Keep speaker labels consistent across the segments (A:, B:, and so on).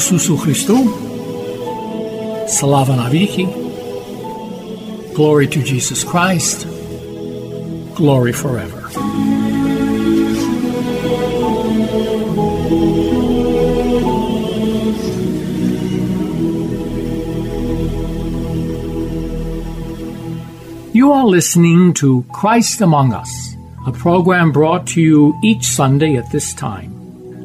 A: Isusu Christu. Slava Naviki. Glory to Jesus Christ. Glory forever. You are listening to Christ Among Us, a program brought to you each Sunday at this time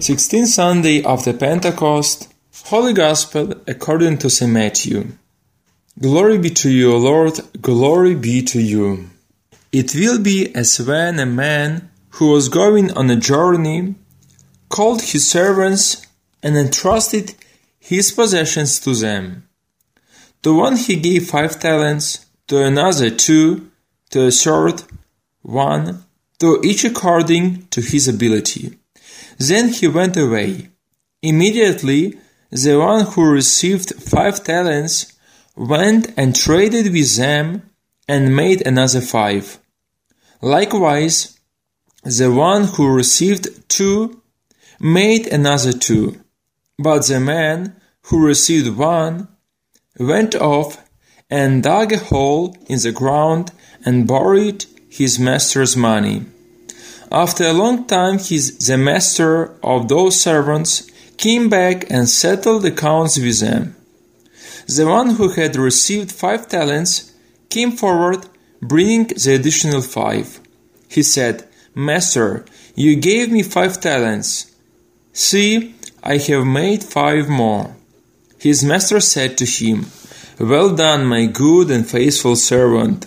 B: Sixteenth Sunday after Pentecost, Holy Gospel according to St. Matthew. Glory be to you, O Lord, glory be to you. It will be as when a man who was going on a journey called his servants and entrusted his possessions to them. To one he gave five talents, to another two, to a third one, to each according to his ability. Then he went away. Immediately, the one who received five talents went and traded with them and made another five. Likewise, the one who received two made another two. But the man who received one went off and dug a hole in the ground and buried his master's money. After a long time, his, the master of those servants came back and settled accounts with them. The one who had received five talents came forward, bringing the additional five. He said, Master, you gave me five talents. See, I have made five more. His master said to him, Well done, my good and faithful servant.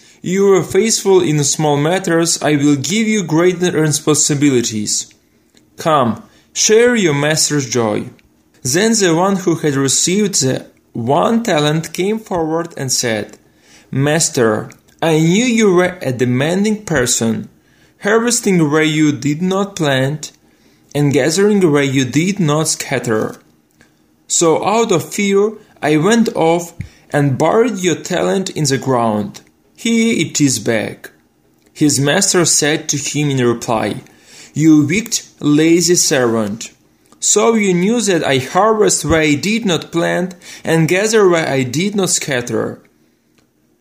B: you were faithful in small matters, I will give you greater responsibilities. Come, share your master's joy. Then the one who had received the one talent came forward and said, Master, I knew you were a demanding person, harvesting where you did not plant, and gathering where you did not scatter. So out of fear I went off and buried your talent in the ground. Here it is back. His master said to him in reply, You wicked, lazy servant. So you knew that I harvest where I did not plant and gather where I did not scatter.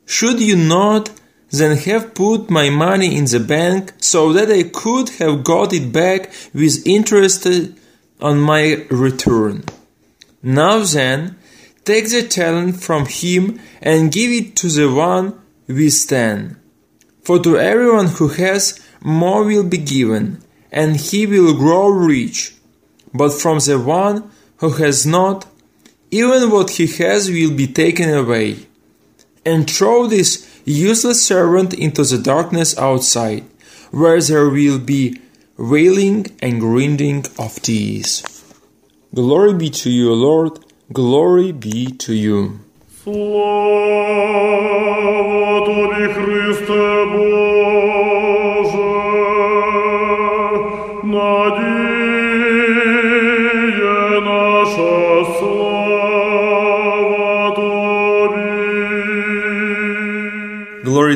B: Should you not then have put my money in the bank so that I could have got it back with interest on my return? Now then, take the talent from him and give it to the one we stand. For to everyone who has, more will be given, and he will grow rich. But from the one who has not, even what he has will be taken away. And throw this useless servant into the darkness outside, where there will be wailing and grinding of teeth. Glory be to you, Lord, glory be to you.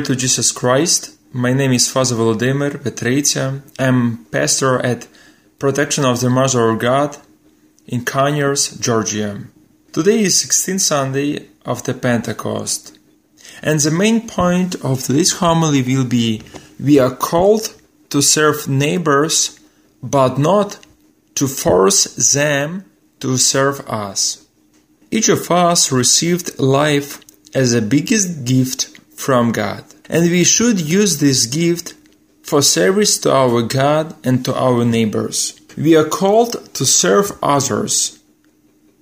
B: To Jesus Christ. My name is Father Volodymyr Petreitsia. I'm pastor at Protection of the Mother of God in Conyers, Georgia. Today is 16th Sunday of the Pentecost. And the main point of this homily will be we are called to serve neighbors, but not to force them to serve us. Each of us received life as the biggest gift from God, and we should use this gift for service to our God and to our neighbors. We are called to serve others.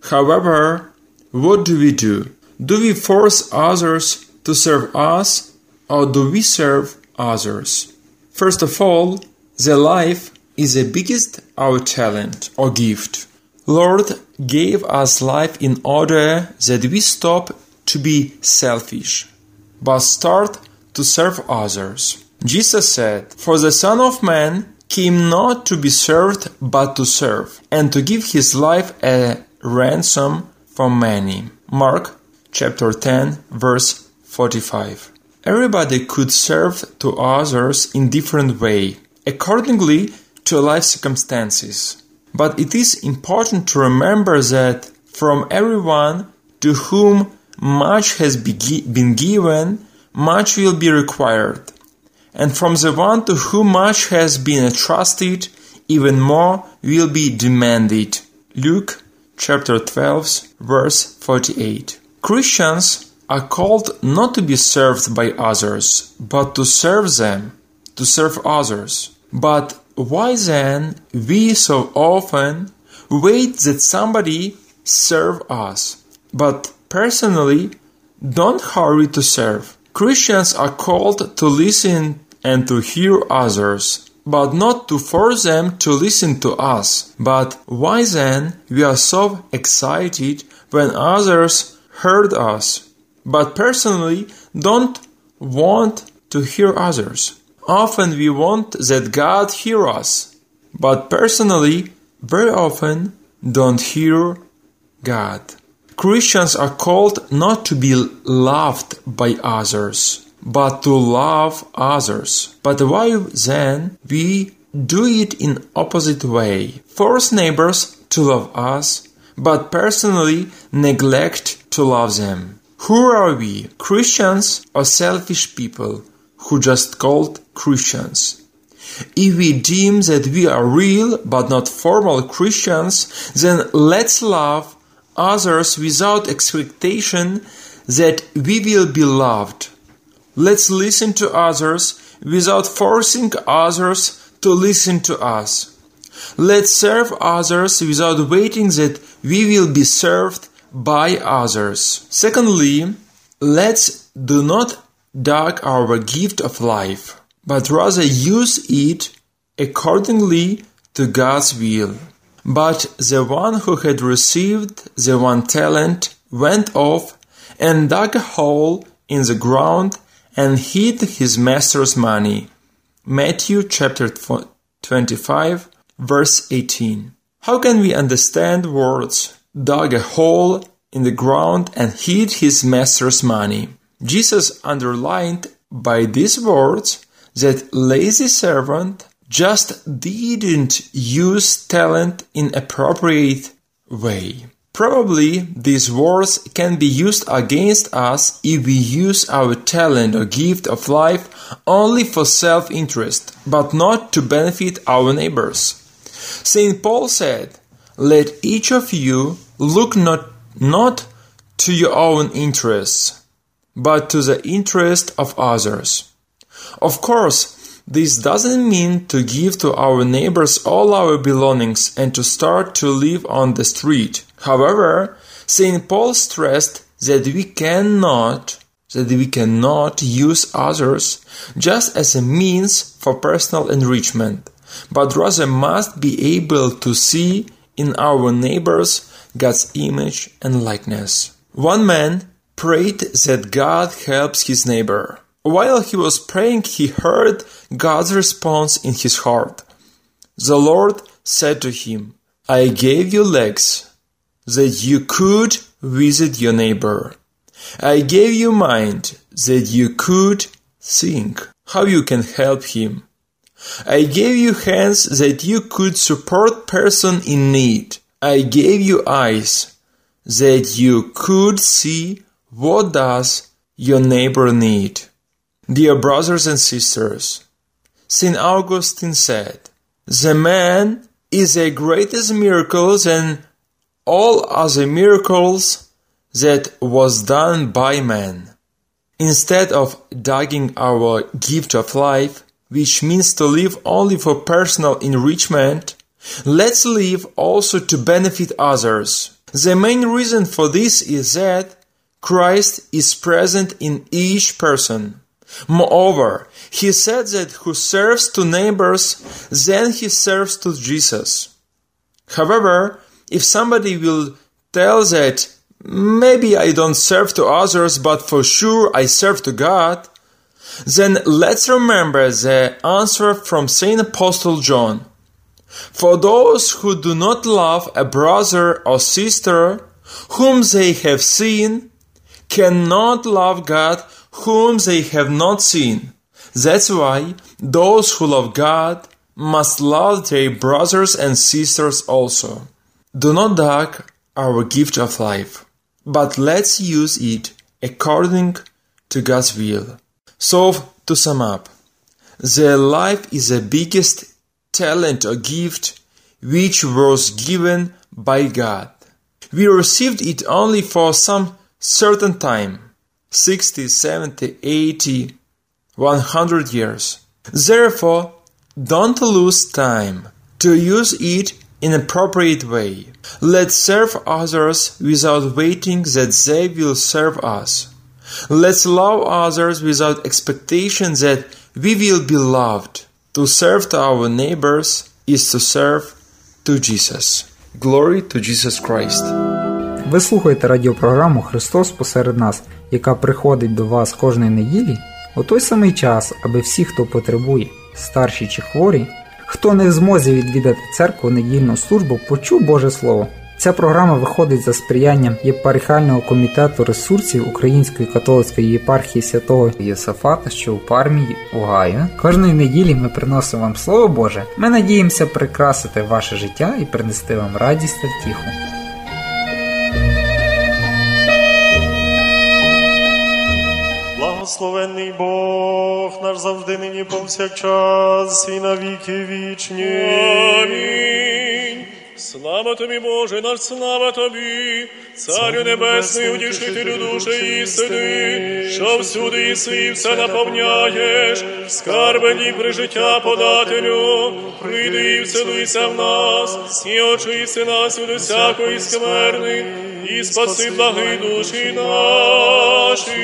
B: However, what do we do? Do we force others to serve us or do we serve others? First of all, the life is the biggest our talent or gift. Lord gave us life in order that we stop to be selfish, but start to serve others. Jesus said, For the Son of Man came not to be served, but to serve, and to give his life a ransom for many. Mark chapter 10, verse 45. Everybody could serve to others in different way, accordingly to life circumstances. But it is important to remember that from everyone to whom much has been given, much will be required. And from the one to whom much has been entrusted, even more will be demanded. Luke chapter 12, verse 48. Christians are called not to be served by others, but to serve them, to serve others. But why then we so often wait that somebody serve us, but personally don't hurry to serve? Christians are called to listen and to hear others, but not to force them to listen to us. But why then we are so excited when others heard us, but personally don't want to hear others? Often we want that God hear us, but personally, very often don't hear God. Christians are called not to be loved by others, but to love others. But why then we do it in opposite way? Force neighbors to love us, but personally neglect to love them. Who are we, Christians or selfish people who just called Christians? If we deem that we are real but not formal Christians, then let's love others without expectation that we will be loved. Let's listen to others without forcing others to listen to us. Let's serve others without waiting that we will be served by others. Secondly, let's do not doubt our gift of life, but rather use it accordingly to God's will. But the one who had received the one talent went off and dug a hole in the ground and hid his master's money. Matthew chapter 25 verse 18. How can we understand words dug a hole in the ground and hid his master's money? Jesus underlined by these words that lazy servant just didn't use talent in appropriate way. Probably these words can be used against us if we use our talent or gift of life only for self interest, but not to benefit our neighbors. St. Paul said, Let each of you look not, not to your own interests, but to the interest of others. Of course, this doesn't mean to give to our neighbors all our belongings and to start to live on the street. However, St. Paul stressed that we cannot that we cannot use others just as a means for personal enrichment, but rather must be able to see in our neighbors God's image and likeness. One man prayed that God helps his neighbor. While he was praying, he heard God's response in his heart. The Lord said to him, I gave you legs that you could visit your neighbor. I gave you mind that you could think how you can help him. I gave you hands that you could support person in need. I gave you eyes that you could see what does your neighbor need. Dear brothers and sisters, St. Augustine said, The man is a greatest miracle than all other miracles that was done by man. Instead of dogging our gift of life, which means to live only for personal enrichment, let's live also to benefit others. The main reason for this is that Christ is present in each person. Moreover, he said that who serves to neighbors, then he serves to Jesus. However, if somebody will tell that maybe I don't serve to others, but for sure I serve to God, then let's remember the answer from Saint Apostle John. For those who do not love a brother or sister whom they have seen, cannot love God whom they have not seen. That's why those who love God must love their brothers and sisters also. Do not dog our gift of life, but let's use it according to God's will. So, to sum up, the life is the biggest talent or gift which was given by God. We received it only for some certain time 60, 70, 80, 100 years. Therefore, don't lose time to use it in appropriate way. Let's serve others without waiting that they will serve us. Let's love others without expectation that we will be loved. To serve to our neighbors is to serve to Jesus. Glory to Jesus Christ.
C: Ви слухаєте радіопрограму Христос посеред нас, Яка приходить до вас кожної неділі у той самий час, аби всі, хто потребує, старші чи хворі, хто не в змозі відвідати церкву недільну службу, почув Боже Слово. Ця програма виходить за сприянням єпархіального комітету ресурсів Української католицької єпархії святого Єсафата, що у Пармії, Огайо. Кожної неділі ми приносимо вам Слово Боже. Ми надіємося прикрасити ваше життя і принести вам радість та втіху.
D: Благословенний Бог наш завжди нині повсякчас і на віки вічні.
E: Амінь. Слава тобі, Боже, наш слава тобі, Царю Небесний, утішителю душі істини, що всюди іси і все наповняєш, скарбені при життя подателю, прийди і вселися в нас, і очисти нас від усякої скверни, і спаси благи душі наші.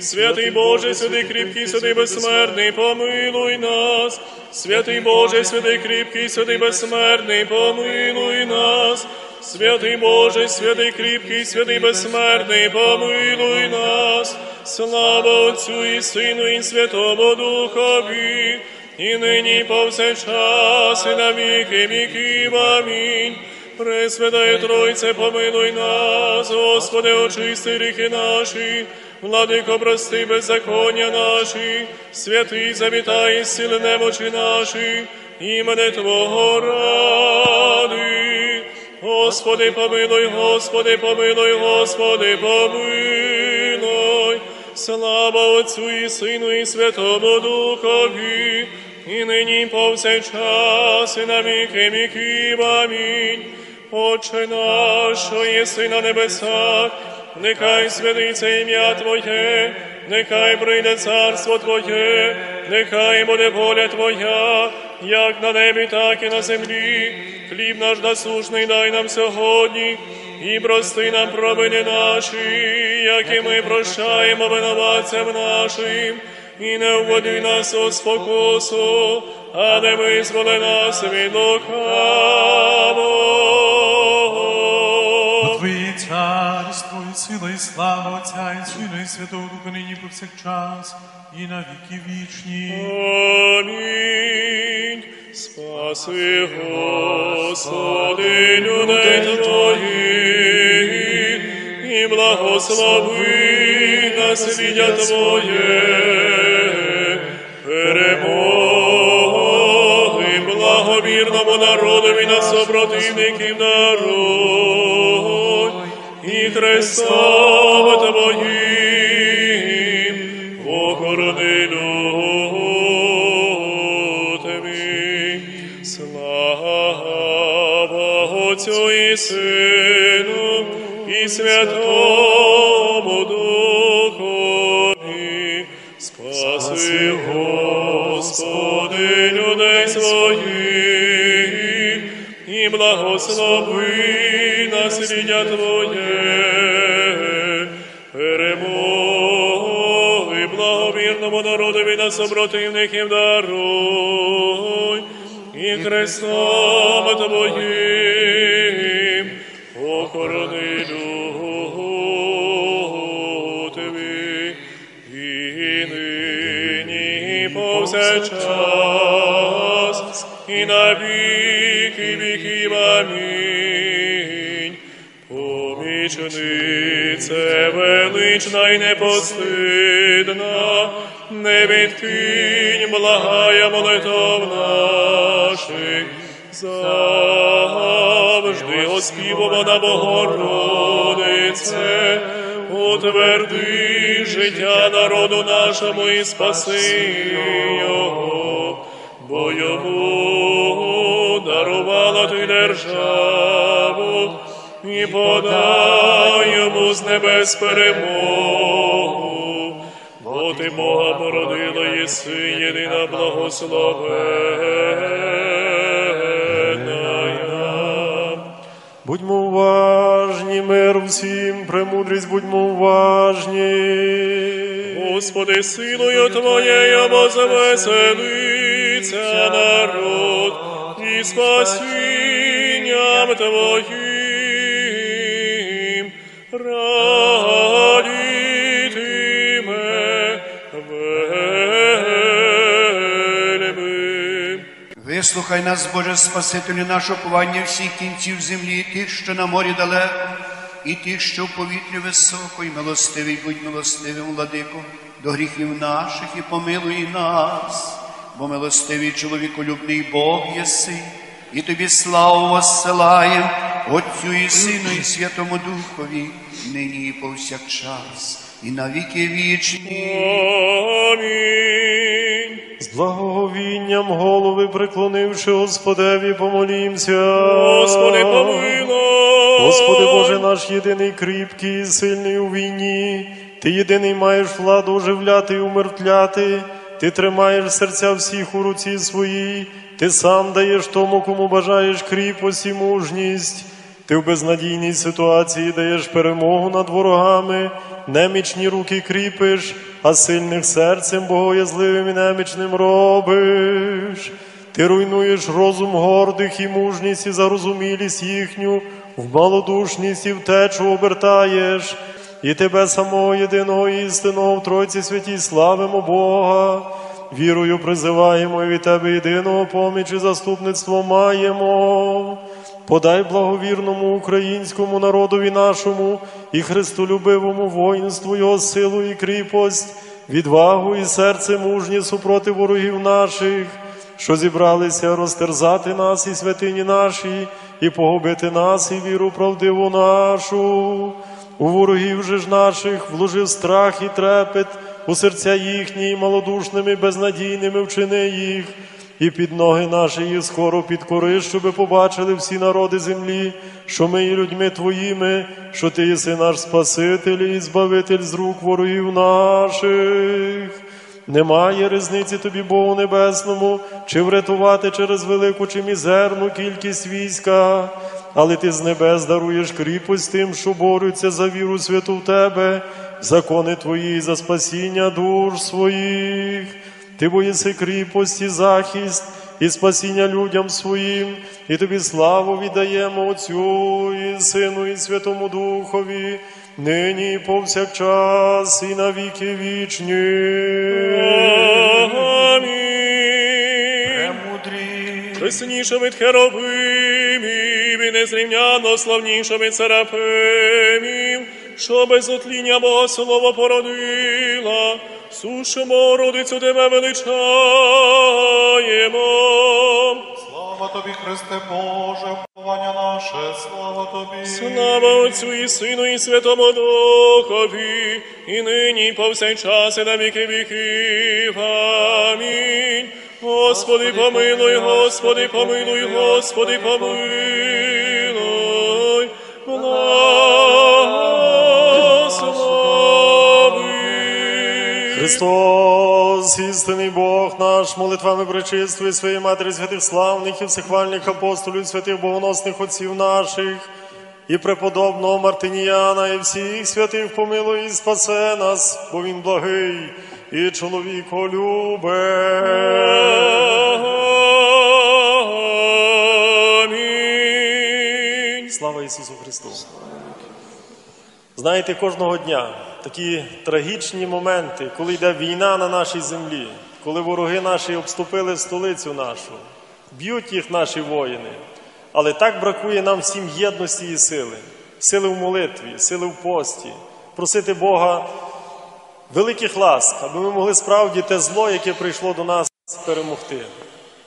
E: Святий Боже, святий кріпкий, святий безсмертний, помилуй нас. Святий Боже, святий кріпкий, святий безсмертний, помилуй нас. Святий Боже, святий кріпкий, святий безсмертний, помилуй нас. Слава Отцю і Сину, і Святому Духові, і нині повсякчас, і на віки віків. Амінь. Пресвятая Тройце, помилуй нас, Господи, очисти гріхи наші, Владико, прости беззаконня наші, святий завітай, сили немочі наші, імене Твого ради. Господи, помилуй, Господи, помилуй, Господи, помилуй. Слава Отцю і Сину, і Святому Духові, і нині повсякчас, і на віки віків. Амінь. Отче наш, єси на небесах, нехай святиться ім'я Твоє, нехай прийде царство Твоє, нехай буде воля Твоя, як на небі, так і на землі. Хліб наш насушний дай нам сьогодні, і прости нам провини наші, як і ми прощаємо винуватцям нашим, і не вводи нас у спокусу, а не визволи нас від лукавого.
F: Сила, і слава Отця, і Сина, і Святого Духа нині повсякчас, і на віки вічні.
E: Амінь. Спаси, Господи, людей Твоїх, і благослови наслідя Твоє, перемоги, благові благовірному народові на супротивників і Христом Твоїм охорони лютими. Слава Отцю і Сину і Святому Духові, спаси, Господи, людей своїх, і благослови наслідя Твоє, народові на супротивників даруй, і Христом Твоїм охорони лютими, і нині і повсякчас, і на віки віків. Амінь. Помічнице велична й непостидна, не відкинь, благая молитов наших, завжди оспівувана Богородице, утверди життя народу нашому і спаси його, бо йому дарувала ти державу і подай йому з небес перемогу, бо ти Бога породила єси єдина благословенна.
D: Будьмо уважні, мир всім, премудрість, будьмо уважні.
E: Господи, силою Твоєю возвеселиться народ і спасінням Твоїм
G: Вислухай нас, Боже Спасителю, наше оповання всіх кінців землі, тих, що на морі далеко, і тих, що в повітрі високо, і милостивий, будь милостивим, владико, до гріхів наших і помилуй нас, бо милостивий чоловіколюбний Бог єси, і тобі славу воссилаєм, Отцю і Сину, і Святому Духові, нині і повсякчас, і на віки вічні.
E: Амінь.
D: З благоговінням голови приклонивши Господеві, помолімся.
E: Господи, помилуй.
D: Господи Боже наш єдиний кріпкий, і сильний у війні, Ти єдиний маєш владу оживляти і умертвляти, Ти тримаєш серця всіх у руці своїй, Ти сам даєш тому, кому бажаєш кріпость і мужність. Ти в безнадійній ситуації даєш перемогу над ворогами, немічні руки кріпиш, а сильних серцем богоязливим і немічним робиш. Ти руйнуєш розум гордих і мужність, і зарозумілість їхню, в малодушність і втечу обертаєш, і тебе самого єдиного істинного в Тройці святій славимо Бога. Вірою призиваємо і від тебе єдиного поміч і заступництво маємо. Подай благовірному українському народові нашому і христолюбивому воїнству його силу і кріпость, відвагу і серце мужні супроти ворогів наших, що зібралися розтерзати нас і святині наші, і погубити нас, і віру правдиву нашу. У ворогів же ж наших вложив страх і трепет у серця їхні, і малодушними, безнадійними вчини їх, і під ноги наші їх скоро підкори, щоби побачили всі народи землі, що ми є людьми Твоїми, що Ти єси наш Спаситель і Збавитель з рук ворогів наших. Немає різниці тобі, Богу Небесному, чи врятувати через велику чи мізерну кількість війська, але ти з небес даруєш кріпость тим, що борються за віру святу в тебе, закони твої за спасіння душ своїх. Ти боїси кріпость і захист, і спасіння людям своїм, і тобі славу віддаємо Отцю і Сину, і Святому Духові, нині і повсякчас, і на віки вічні.
E: Амінь.
G: Премудрі.
E: Чесніше від херовимів і незрівняно славніше від серафимів, що без отління Бога слово породила, сушимо родицю тебе величаємо.
F: Слава тобі, Христе Боже, уповання наше, слава тобі.
E: Слава Отцю і Сину, і Святому Духові, і нині, і повсякчас, і на віки віків. Амінь. Господи, помилуй, Господи, помилуй, Господи, помилуй. Благослови.
D: Христос, істинний Бог наш, молитвами пречистої своєї матері святих славних і всехвальних апостолів, святих богоносних отців наших, і преподобного Мартиніяна, і всіх святих помилуй і спасе нас, бо він благий і чоловіко любе. Слава Ісусу Христу! Знаєте, кожного дня такі трагічні моменти, коли йде війна на нашій землі, коли вороги наші обступили столицю нашу, б'ють їх наші воїни. Але так бракує нам всім єдності і сили, сили в молитві, сили в пості, просити Бога великих ласк, аби ми могли справді те зло, яке прийшло до нас, перемогти.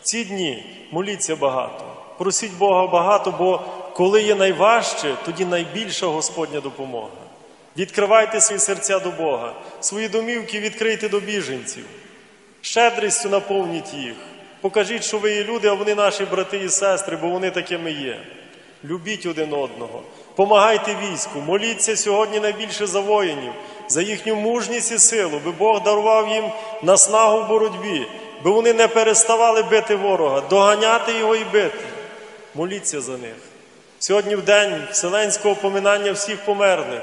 D: Ці дні моліться багато, просіть Бога багато, бо коли є найважче, тоді найбільша Господня допомога. Відкривайте свої серця до Бога, свої домівки відкрийте до біженців, щедрістю наповніть їх. Покажіть, що ви є люди, а вони наші брати і сестри, бо вони такими є. Любіть один одного, помагайте війську, моліться сьогодні найбільше за воїнів, за їхню мужність і силу, би Бог дарував їм наснагу в боротьбі, би вони не переставали бити ворога, доганяти його і бити. Моліться за них. Сьогодні в день вселенського поминання всіх померлих,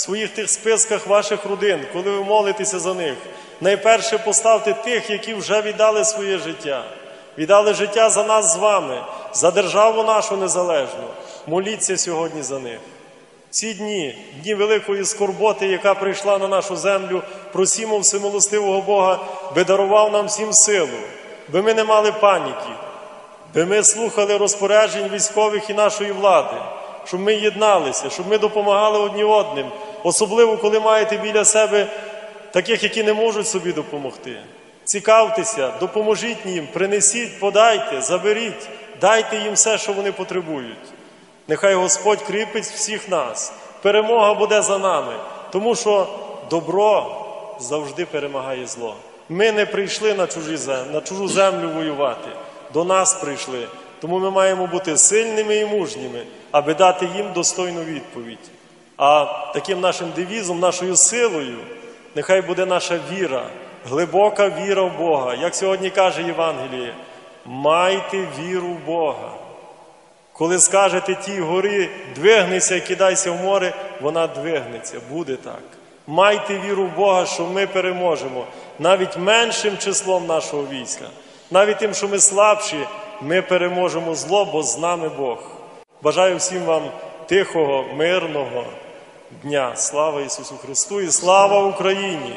D: своїх тих списках ваших родин, коли ви молитеся за них, найперше поставте тих, які вже віддали своє життя, віддали життя за нас з вами, за державу нашу незалежну. Моліться сьогодні за них. Ці дні, дні великої скорботи, яка прийшла на нашу землю, просімо всемилостивого Бога, би дарував нам всім силу, би ми не мали паніки, би ми слухали розпоряджень військових і нашої влади, щоб ми єдналися, щоб ми допомагали одні одним, особливо коли маєте біля себе таких, які не можуть собі допомогти. Цікавтеся, допоможіть їм, принесіть, подайте, заберіть, дайте їм все, що вони потребують. Нехай Господь кріпить всіх нас. Перемога буде за нами, тому що добро завжди перемагає зло. Ми не прийшли на, чужі на чужу землю воювати, до нас прийшли. Тому ми маємо бути сильними і мужніми, аби дати їм достойну відповідь. А таким нашим девізом, нашою силою, нехай буде наша віра, глибока віра в Бога. Як сьогодні каже Євангеліє, майте віру в Бога. Коли скажете тій горі, двигнися і кидайся в море, вона двигнеться, буде так. Майте віру в Бога, що ми переможемо навіть меншим числом нашого війська, навіть тим, що ми слабші, ми переможемо зло, бо з нами Бог. Бажаю всім вам тихого, мирного дня. Слава Ісусу Христу і слава Україні!